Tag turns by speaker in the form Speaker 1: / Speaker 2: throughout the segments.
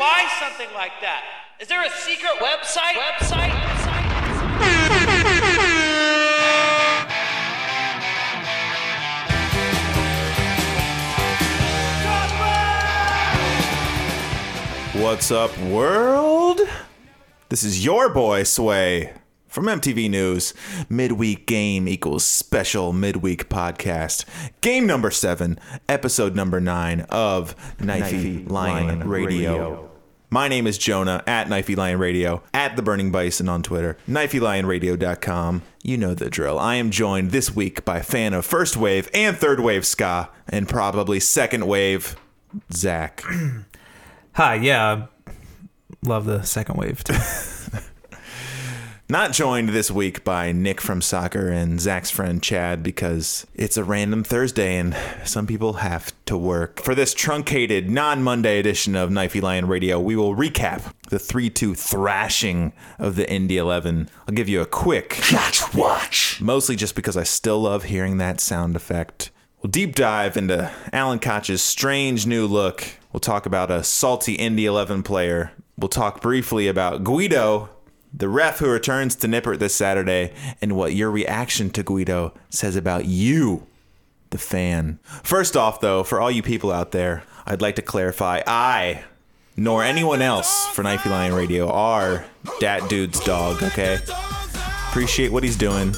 Speaker 1: buy something like that? Is there a secret website? Website? Website?
Speaker 2: What's up, world? This is your boy Sway from MTV News. Midweek game equals special midweek podcast. Game number seven, episode number nine of Knifey, Lion, Radio. My name is Jonah at Knifey Lion Radio, at The Burning Bison on Twitter, knifeylionradio.com. You know the drill. I am joined this week by a fan of first wave and third wave ska, and probably second wave, Zach.
Speaker 3: Hi, yeah. Love the second wave too.
Speaker 2: Not joined this week by Nick from soccer and Zach's friend Chad because it's a random Thursday and some people have to work. For this truncated, non Monday edition of Knifey Lion Radio, we will recap the 3 2 thrashing of the Indy 11. I'll give you a quick catch watch, mostly just because I still love hearing that sound effect. We'll deep dive into Alan Koch's strange new look. We'll talk about a salty Indy 11 player. We'll talk briefly about Guido, the ref who returns to Nippert this Saturday, and what your reaction to Guido says about you, the fan. First off, though, for all you people out there, I'd like to clarify I, nor anyone else for Knifey Lion Radio, are Dat Dude's dog, okay? Appreciate what he's doing,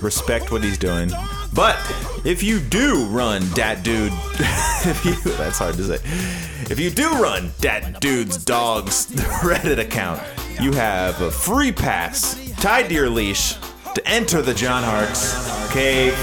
Speaker 2: respect what he's doing. But if you do run Dat Dude, you, that's hard to say. If you do run Dat Dude's dog's Reddit account, you have a free pass tied to your leash to enter the John Hart's Cave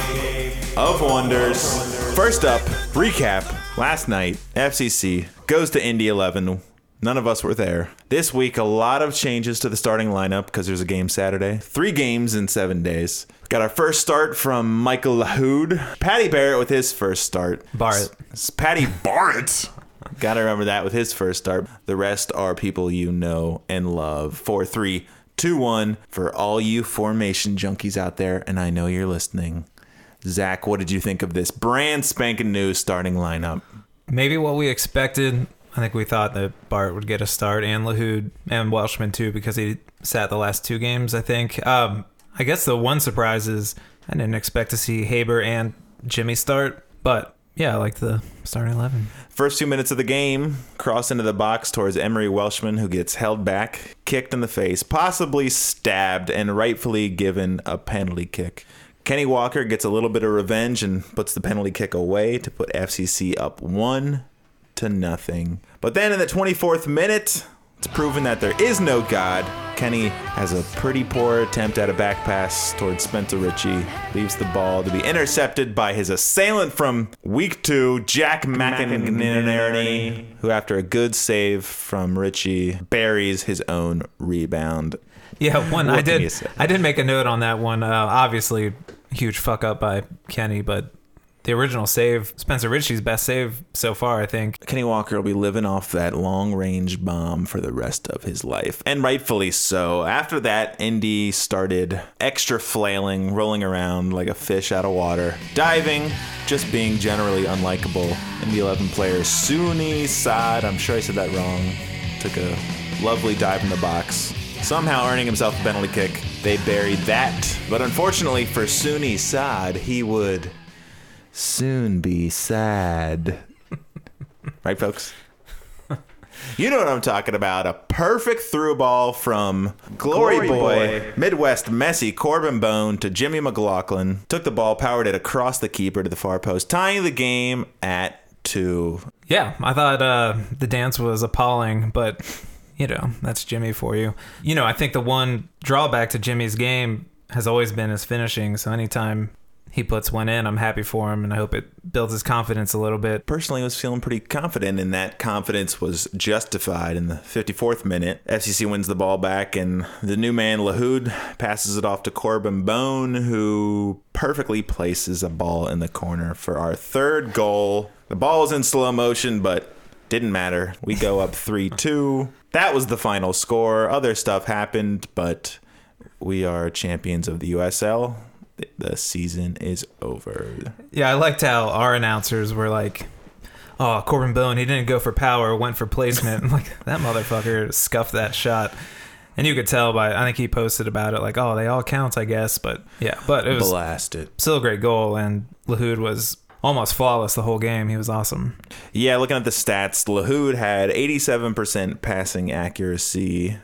Speaker 2: of Wonders. First up, recap. Last night, FCC goes to Indy 11. None of us were there. This week, a lot of changes to the starting lineup because there's a game Saturday. Three games in seven days. Got our first start from Michael Lahoud. Patty Barrett with his first start.
Speaker 3: Barrett.
Speaker 2: It's Patty Barrett. Gotta remember that with his first start. The rest are people you know and love. 4 3 2 1 for all you formation junkies out there, and I know you're listening. Zach, what did you think of this brand spanking new starting lineup?
Speaker 3: Maybe what we expected. I think we thought that Bart would get a start and Lahoud and Welshman too because he sat the last two games, I think. Um, I guess the one surprise is I didn't expect to see Haber and Jimmy start, but yeah, I like the starting 11.
Speaker 2: First two minutes of the game, cross into the box towards Emery Welshman, who gets held back, kicked in the face, possibly stabbed, and rightfully given a penalty kick. Kenny Walker gets a little bit of revenge and puts the penalty kick away to put FCC up one to nothing. But then in the 24th minute, it's proven that there is no God. Kenny has a pretty poor attempt at a back pass towards Spencer Richey, leaves the ball to be intercepted by his assailant from week two, Jack McInerney, who after a good save from Richey, buries his own rebound.
Speaker 3: Yeah, one I did. I did make a note on that one. Uh, obviously, huge fuck up by Kenny, but the original save, Spencer Richey's best save so far, I think.
Speaker 2: Kenny Walker will be living off that long range bomb for the rest of his life, and rightfully so. After that, Indy started extra flailing, rolling around like a fish out of water, diving, just being generally unlikable. And the 11 players, Soony Saad, I'm sure I said that wrong, took a lovely dive in the box, somehow earning himself a penalty kick. They buried that, but unfortunately for Soony Saad, he would soon be sad. right, folks? You know what I'm talking about. A perfect through ball from Glory,
Speaker 3: Glory
Speaker 2: boy,
Speaker 3: boy.
Speaker 2: Midwest Messi, Corbin Bone to Jimmy McLaughlin. Took the ball, powered it across the keeper to the far post, tying the game at two.
Speaker 3: Yeah, I thought uh, the dance was appalling, but you know that's Jimmy for you. You know, I think the one drawback to Jimmy's game has always been his finishing. So anytime he puts one in, I'm happy for him, and I hope it builds his confidence a little bit.
Speaker 2: Personally, I was feeling pretty confident, and that confidence was justified in the 54th minute. FCC wins the ball back, and the new man, Lahoud, passes it off to Corbin Bone, who perfectly places a ball in the corner for our third goal. The ball is in slow motion, but didn't matter. We go up 3 2. That was the final score. Other stuff happened, but we are champions of the USL. The season is over.
Speaker 3: Yeah, I liked how our announcers were like, oh, Corbin Bone, he didn't go for power, went for placement. I'm like, that motherfucker scuffed that shot. And you could tell by, I think he posted about it, like, oh, they all count, I guess. But yeah, but it was
Speaker 2: Blasted.
Speaker 3: still a great goal. And Lahoud was almost flawless the whole game. He was awesome.
Speaker 2: Yeah, looking at the stats, Lahoud had 87% passing accuracy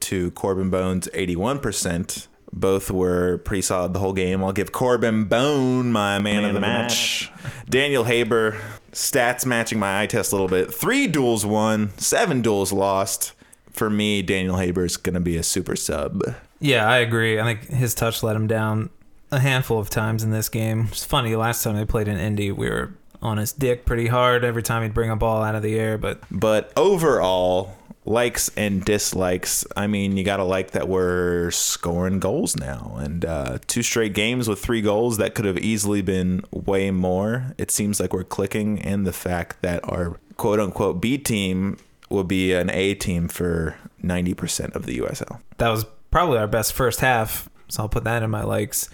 Speaker 2: to Corbin Bones 81%. Both were pretty solid the whole game. I'll give Corbin Bone my man, of the match. Daniel Haber, stats matching my eye test a little bit. Three duels won, seven duels lost. For me, Daniel Haber is going to be a super sub.
Speaker 3: Yeah, I agree. I think his touch let him down a handful of times in this game. It's funny, last time they played in Indy, we were on his dick pretty hard every time he'd bring a ball out of the air, but
Speaker 2: But overall, likes and dislikes. I mean, you got to like that we're scoring goals now. And uh, two straight games with three goals that could have easily been way more. It seems like we're clicking. And the fact that our quote unquote B team will be an A team for 90% of the USL.
Speaker 3: that was probably our best first half. So I'll put that in my likes.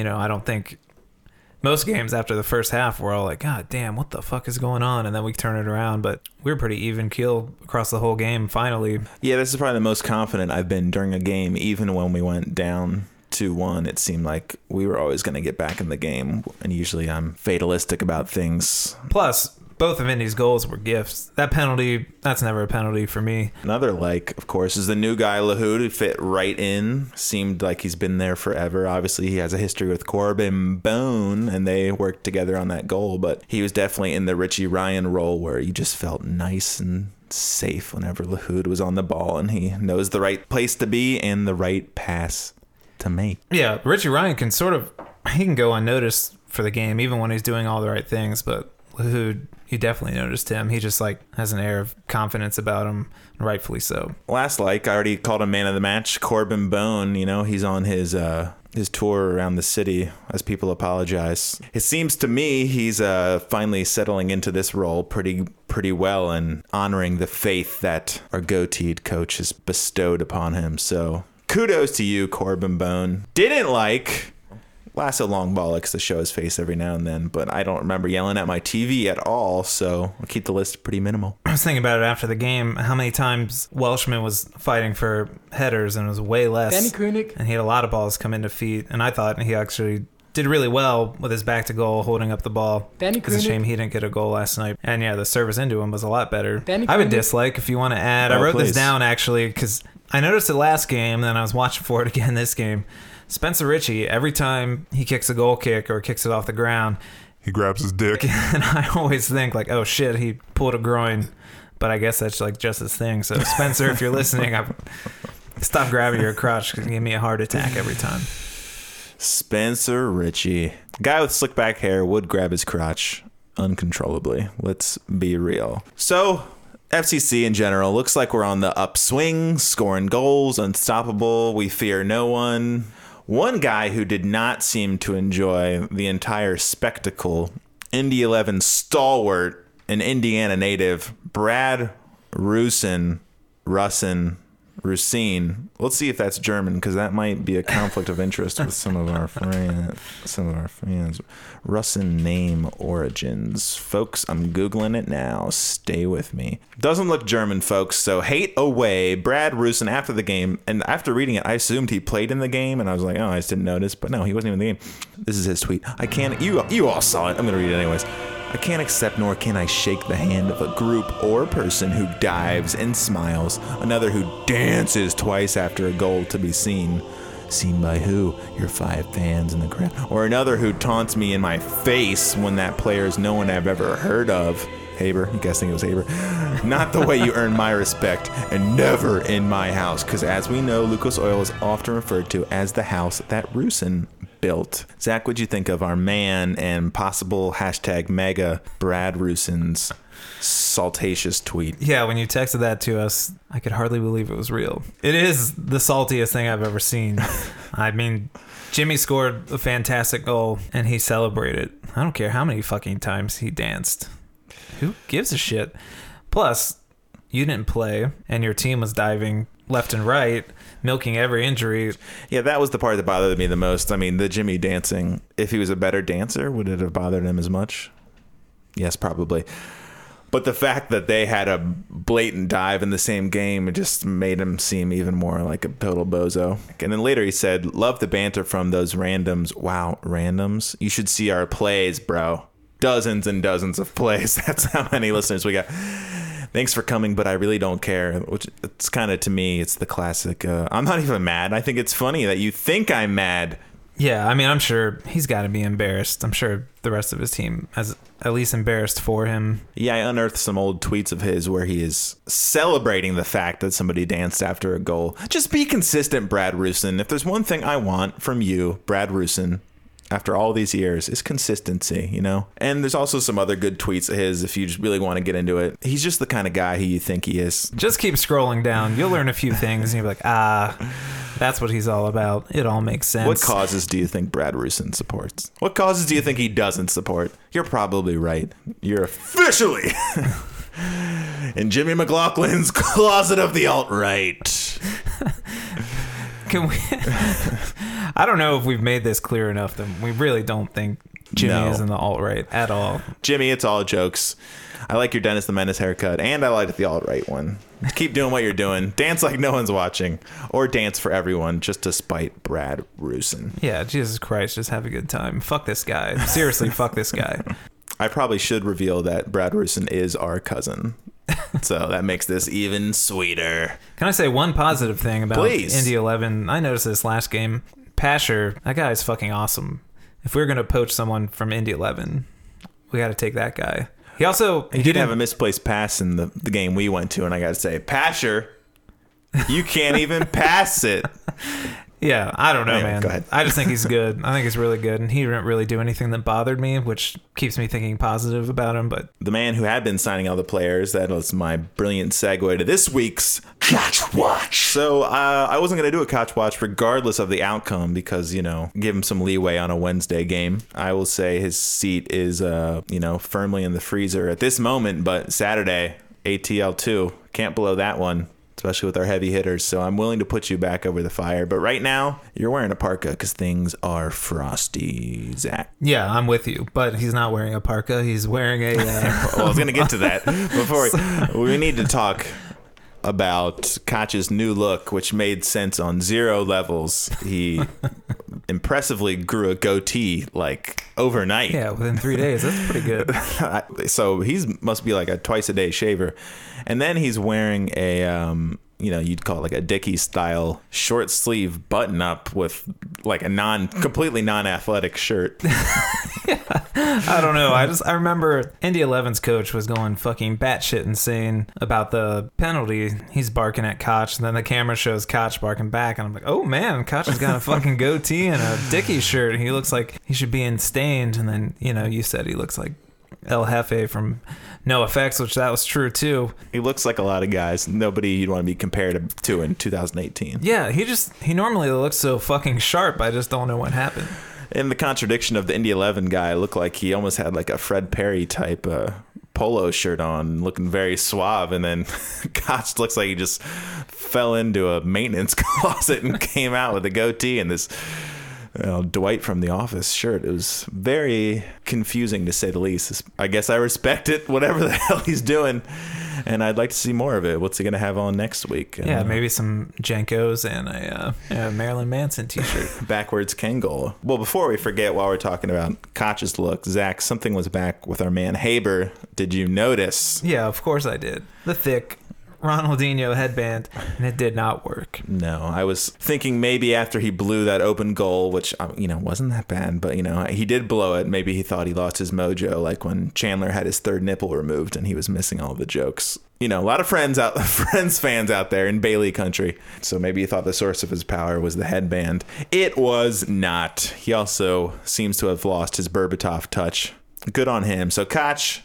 Speaker 3: You know, I don't think most games after the first half we're all like, God damn, what the fuck is going on? And then we turn it around. But we are pretty even keel across the whole game finally.
Speaker 2: Yeah, this is probably the most confident I've been during a game, even when we went down 2 1. It seemed like we were always going to get back in the game. And usually I'm fatalistic about things.
Speaker 3: Plus, both of Indy's goals were gifts. That penalty, that's never a penalty for me.
Speaker 2: Another like, of course, is the new guy Lahoud who fit right in. Seemed like he's been there forever. Obviously, he has a history with Corbin Bone, and they worked together on that goal. But he was definitely in the Richie Ryan role where you just felt nice and safe whenever Lahoud was on the ball, and he knows the right place to be and the right pass to make.
Speaker 3: Yeah, Richie Ryan can sort of he can go unnoticed for the game even when he's doing all the right things, but Lahoud, you definitely noticed him. He just like has an air of confidence about him, rightfully so.
Speaker 2: Last like, I already called him man of the match, Corbin Bone. You know, he's on his uh his tour around the city as people apologize. It seems to me he's uh finally settling into this role pretty pretty well and honoring the faith that our goateed coach has bestowed upon him. So kudos to you, Corbin Bone. Didn't like Lasso long bollocks to show his face every now and then, but I don't remember yelling at my TV at all, so I'll keep the list pretty minimal.
Speaker 3: I was thinking about it after the game, how many times Welshman was fighting for headers and it was way less.
Speaker 4: Danny Koenig.
Speaker 3: And he had a lot of balls come into feet, and I thought he actually did really well with his back to goal, holding up the ball.
Speaker 4: Danny
Speaker 3: It's a shame he didn't get a goal last night. And yeah, the service into him was a lot better.
Speaker 4: Danny
Speaker 3: I have a
Speaker 4: Koenig.
Speaker 3: dislike if you want to add. I
Speaker 2: Oh,
Speaker 3: wrote
Speaker 2: please.
Speaker 3: this down actually because I noticed it last game, and then I was watching for it again this game. Spencer Richey, every time he kicks a goal kick or kicks it off the ground,
Speaker 5: He grabs his dick.
Speaker 3: and I always think like, oh shit, he pulled a groin. But I guess that's like just his thing. So Spencer, if you're listening, I stop grabbing your crotch because you give me a heart attack every time.
Speaker 2: Spencer Richey. Guy with slick back hair would grab his crotch uncontrollably. Let's be real. So, FCC in general looks like we're on the upswing, scoring goals, unstoppable. We fear no one. One guy who did not seem to enjoy the entire spectacle, Indy 11 stalwart, an Indiana native, Brad Rusin, Russin, Rusine. Let's see if that's German because that might be a conflict of interest with some of our friends. Some of our fans. Russin name origins, folks. I'm googling it now. Stay with me. Doesn't look German, folks. So hate away. Brad Rusin after the game, and after reading it, I assumed he played in the game, and I was like, oh, I just didn't notice. But no, he wasn't even in the game. This is his tweet. I can't. You you all saw it. I'm gonna read it anyways. I can't accept nor can I shake the hand of a group or person who dives and smiles, another who dances twice after a goal to be seen. Seen by who? Your five fans in the crowd. Or another who taunts me in my face when that player is no one I've ever heard of. Haber, you guys think it was Haber? Not the way you earn my respect, and never in my house, because as we know, Lucas Oil is often referred to as the house that Rusin built. Zach, what'd you think of our man and possible hashtag mega Brad Rusin's saltacious tweet?
Speaker 3: Yeah, when you texted that to us, I could hardly believe it was real. It is the saltiest thing I've ever seen. I mean, Jimmy scored a fantastic goal and he celebrated. I don't care how many fucking times he danced. Who gives a shit? Plus, you didn't play and your team was diving left and right, milking every injury.
Speaker 2: Yeah, that was the part that bothered me the most. I mean, the Jimmy dancing, if he was a better dancer, would it have bothered him as much? Yes, probably. But the fact that they had a blatant dive in the same game it just made him seem even more like a total bozo. And then later he said, "Love the banter from those randoms. Wow, randoms. You should see our plays, bro. Dozens and dozens of plays. That's how many listeners we got." Thanks for coming, but I really don't care. Which it's kind of to me, it's the classic. Uh, I'm not even mad. I think it's funny that you think I'm mad.
Speaker 3: Yeah, I mean, I'm sure he's got to be embarrassed. I'm sure the rest of his team has at least embarrassed for him.
Speaker 2: Yeah, I unearthed some old tweets of his where he is celebrating the fact that somebody danced after a goal. Just be consistent, Brad Rusin. If there's one thing I want from you, Brad Rusin, after all these years is consistency, you know? And there's also some other good tweets of his if you just really want to get into it. He's just the kind of guy who you think he is.
Speaker 3: Just keep scrolling down. You'll learn a few things, and you'll be like, ah, that's what he's all about. It all makes sense.
Speaker 2: What causes do you think Brad Rusin supports? What causes do you think he doesn't support? You're probably right. You're officially in Jimmy McLaughlin's closet of the alt right.
Speaker 3: Can we? I don't know if we've made this clear enough that we really don't think Jimmy
Speaker 2: No.
Speaker 3: is in the alt right at all.
Speaker 2: Jimmy, it's all jokes. I like your Dennis the Menace haircut, and I liked the alt right one. Keep doing what you're doing. Dance like no one's watching, or dance for everyone just to spite Brad Rusin.
Speaker 3: Yeah, Jesus Christ, just have a good time. Fuck this guy. Seriously, fuck this guy.
Speaker 2: I probably should reveal that Brad Rusin is our cousin. so that makes this even sweeter.
Speaker 3: Can I say one positive thing about
Speaker 2: Please.
Speaker 3: Indy 11? I noticed this last game. Pasher, that guy is fucking awesome. If we are going to poach someone from Indy 11, we got to take that guy. He also
Speaker 2: He did have a misplaced pass in the, the game we went to, and I got to say, Pasher, you can't even pass it.
Speaker 3: Yeah, I don't know,
Speaker 2: Anyway,
Speaker 3: man.
Speaker 2: go ahead.
Speaker 3: I just think he's good. I think he's really good, and he didn't really do anything that bothered me, which keeps me thinking positive about him. But
Speaker 2: The man who had been signing all the players, that was my brilliant segue to this week's Catch Watch. So uh, I wasn't going to do a Catch Watch regardless of the outcome because, you know, give him some leeway on a Wednesday game. I will say his seat is, uh, you know, firmly in the freezer at this moment, but Saturday, ATL2, can't blow that one. Especially with our heavy hitters, so I'm willing to put you back over the fire. But right now, you're wearing a parka because things are frosty, Zach.
Speaker 3: yeah, I'm with you. But he's not wearing a parka. He's wearing a. Uh,
Speaker 2: well, I was going to get to that before we, we need to talk about Koch's new look, which made sense on zero levels. He impressively grew a goatee like overnight.
Speaker 3: yeah, within three days. That's pretty good.
Speaker 2: so he's must be like a twice a day shaver, and then he's wearing a um, you know you'd call it like a Dickie style short sleeve button up with like a non completely non athletic shirt.
Speaker 3: I don't know. I just I remember Indy 11's coach was going fucking batshit insane about the penalty. He's barking at Koch, and then the camera shows Koch barking back, and I'm like, oh man, Koch has got a fucking goatee and a Dickie shirt. He looks like he should be in Staind. And then you know you said he looks like El Hefe from NOFX, which that was true too.
Speaker 2: He looks like a lot of guys. Nobody you'd want to be compared to in 2018.
Speaker 3: Yeah, he just he normally looks so fucking sharp. I just don't know what happened.
Speaker 2: In the contradiction of the Indy 11 guy, looked like he almost had like a Fred Perry type uh, polo shirt on, looking very suave. And then Koch looks like he just fell into a maintenance closet and came out with a goatee and this you know, Dwight from The Office shirt. It was very confusing to say the least. I guess I respect it, whatever the hell he's doing. And I'd like to see more of it. What's he going to have on next week?
Speaker 3: Yeah,
Speaker 2: Uh,
Speaker 3: maybe some JNCOs and a, uh, a Marilyn Manson T-shirt.
Speaker 2: backwards Kangol. Well, before we forget, while we're talking about Koch's look, Zach, something was back with our man Haber. Did you notice?
Speaker 3: Yeah, of course I did. The thick Ronaldinho headband, and it did not work.
Speaker 2: No, I was thinking maybe after he blew that open goal, which uh, you know wasn't that bad, but you know he did blow it. Maybe he thought he lost his mojo, like when Chandler had his third nipple removed and he was missing all the jokes. You know, a lot of friends out, friends fans out there in Bailey country. So maybe he thought the source of his power was the headband. It was not. He also seems to have lost his Berbatov touch. Good on him. So Koch,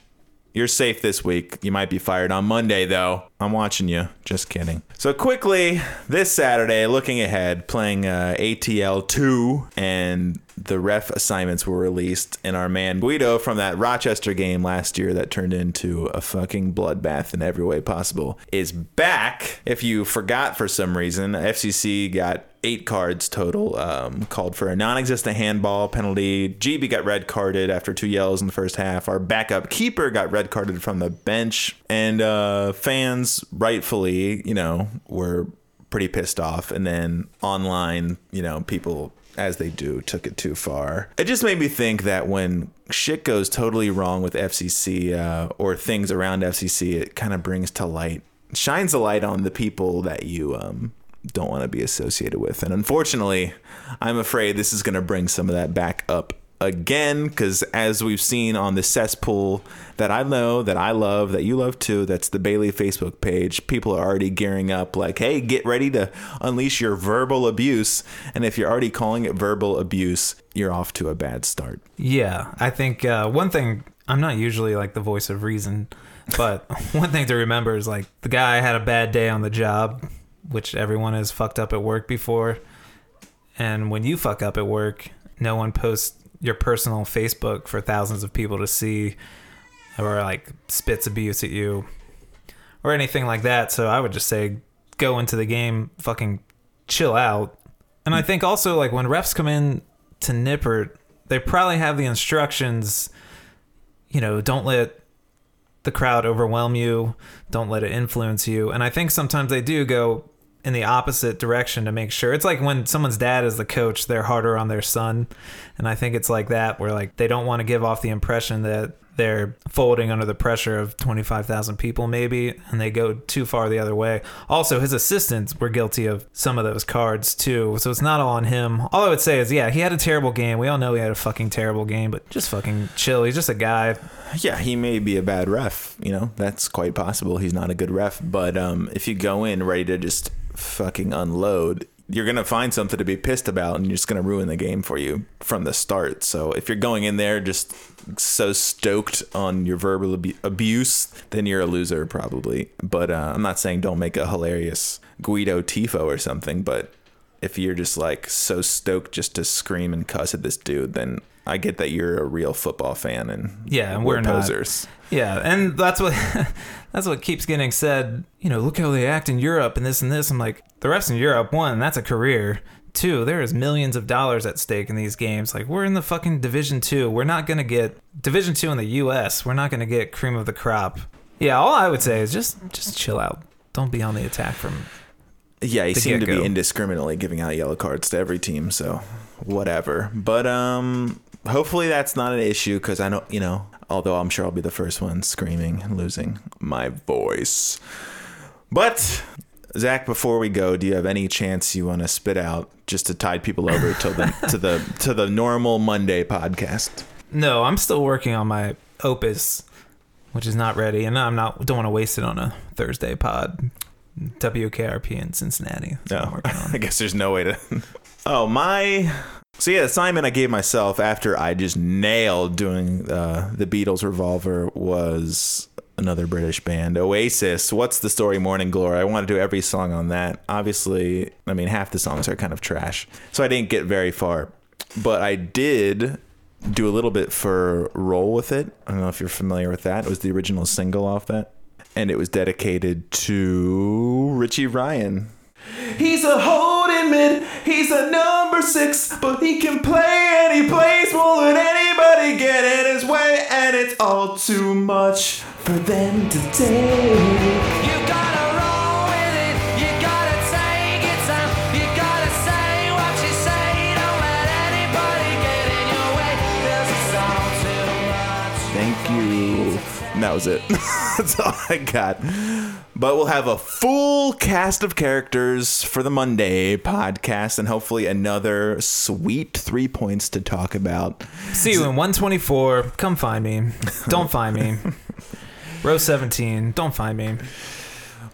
Speaker 2: you're safe this week. You might be fired on Monday, though. I'm watching you. Just kidding. So, quickly, this Saturday, looking ahead, playing uh, ATL 2, and the ref assignments were released, and our man Guido from that Rochester game last year that turned into a fucking bloodbath in every way possible is back. If you forgot for some reason, FCC got eight cards total, um, called for a non existent handball penalty. GB got red carded after two yells in the first half. Our backup keeper got red carded from the bench. And uh, fans, rightfully, you know, were pretty pissed off. And then online, you know, people as they do, took it too far. It just made me think that when shit goes totally wrong with FCC uh, or things around FCC, it kind of brings to light, shines a light on the people that you um, don't want to be associated with. And unfortunately, I'm afraid this is going to bring some of that back up again because as we've seen on the cesspool that I know that I love that you love too that's the Bailey Facebook page people are already gearing up like hey get ready to unleash your verbal abuse and if you're already calling it verbal abuse you're off to a bad start
Speaker 3: Yeah, I think uh, one thing I'm not usually like the voice of reason, but one thing to remember is like the guy had a bad day on the job, which everyone has fucked up at work before. And when you fuck up at work, no one posts your personal Facebook for thousands of people to see or like spits abuse at you or anything like that. So I would just say go into the game, fucking chill out. And I think also like when refs come in to Nippert, they probably have the instructions, you know, don't let the crowd overwhelm you, don't let it influence you. And I think sometimes they do go in the opposite direction to make sure. It's like when someone's dad is the coach, they're harder on their son. And I think it's like that where like they don't want to give off the impression that they're folding under the pressure of 25,000 people maybe and they go too far the other way. Also, his assistants were guilty of some of those cards too. So it's not all on him. All I would say is yeah, he had a terrible game. We all know he had a fucking terrible game, but just fucking chill. He's just a guy.
Speaker 2: yeah he may be a bad ref you know that's quite possible he's not a good ref but um, if you go in ready to just fucking unload you're gonna find something to be pissed about and you're just gonna ruin the game for you from the start. So if you're going in there just so stoked on your verbal abu- abuse then you're a loser probably. But uh, i'm not saying don't make a hilarious guido tifo or something but if you're just like so stoked just to scream and cuss at this dude then i get that you're a real football fan and
Speaker 3: Yeah, and we're not.
Speaker 2: posers
Speaker 3: Yeah, and that's what that's what keeps getting said. You know, look how they act in Europe and this and this. I'm like, the refs in Europe, one, that's a career. Two, there is millions of dollars at stake in these games. Like we're in the fucking Division Two. We're not gonna get Division Two in the U.S. We're not gonna get cream of the crop. Yeah, all I would say is just just chill out. Don't be on the attack from.
Speaker 2: Yeah, he
Speaker 3: the
Speaker 2: seemed to be indiscriminately giving out yellow cards to every team, so whatever. But um hopefully that's not an issue cuz I know, you know, although I'm sure I'll be the first one screaming and losing my voice. But Zach, before we go, do you have any chance you want to spit out just to tide people over till the to the to the normal Monday podcast?
Speaker 3: No, I'm still working on my opus, which is not ready, and I'm not don't want to waste it on a Thursday pod. WKRP in Cincinnati. That's what I'm
Speaker 2: No. I guess there's no way to. Oh my. So yeah, the assignment I gave myself after I just nailed doing uh, the Beatles Revolver was another British band, Oasis. What's the story, Morning Glory? I want to do every song on that. Obviously, I mean half the songs are kind of trash, so I didn't get very far. But I did do a little bit for Roll with It. I don't know if you're familiar with that. It was the original single off that, and it was dedicated to Richie Ryan. He's a holding mid, he's a number six, but he can play and he plays more than anybody get in his way, and it's all too much for them to take.
Speaker 1: You gotta roll with it, you gotta take your time, you gotta say what you say, don't let anybody get in your way, 'cause it's all too much.
Speaker 2: Thank you. And that was it. That's all I got. But we'll have a full cast of characters for the Monday podcast and hopefully another sweet three points to talk about.
Speaker 3: See you in 124. Come find me. Don't find me. Row 17. Don't find me.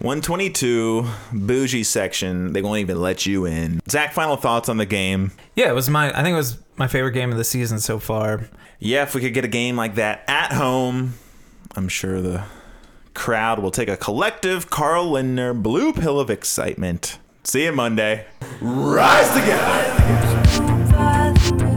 Speaker 2: 122, bougie section. They won't even let you in. Zach, final thoughts on the game?
Speaker 3: Yeah, it was my. I think it was my favorite game of the season so far.
Speaker 2: Yeah, if we could get a game like that at home, I'm sure the crowd will take a collective Carl Lindner blue pill of excitement. See you Monday. Rise together.
Speaker 4: Fly through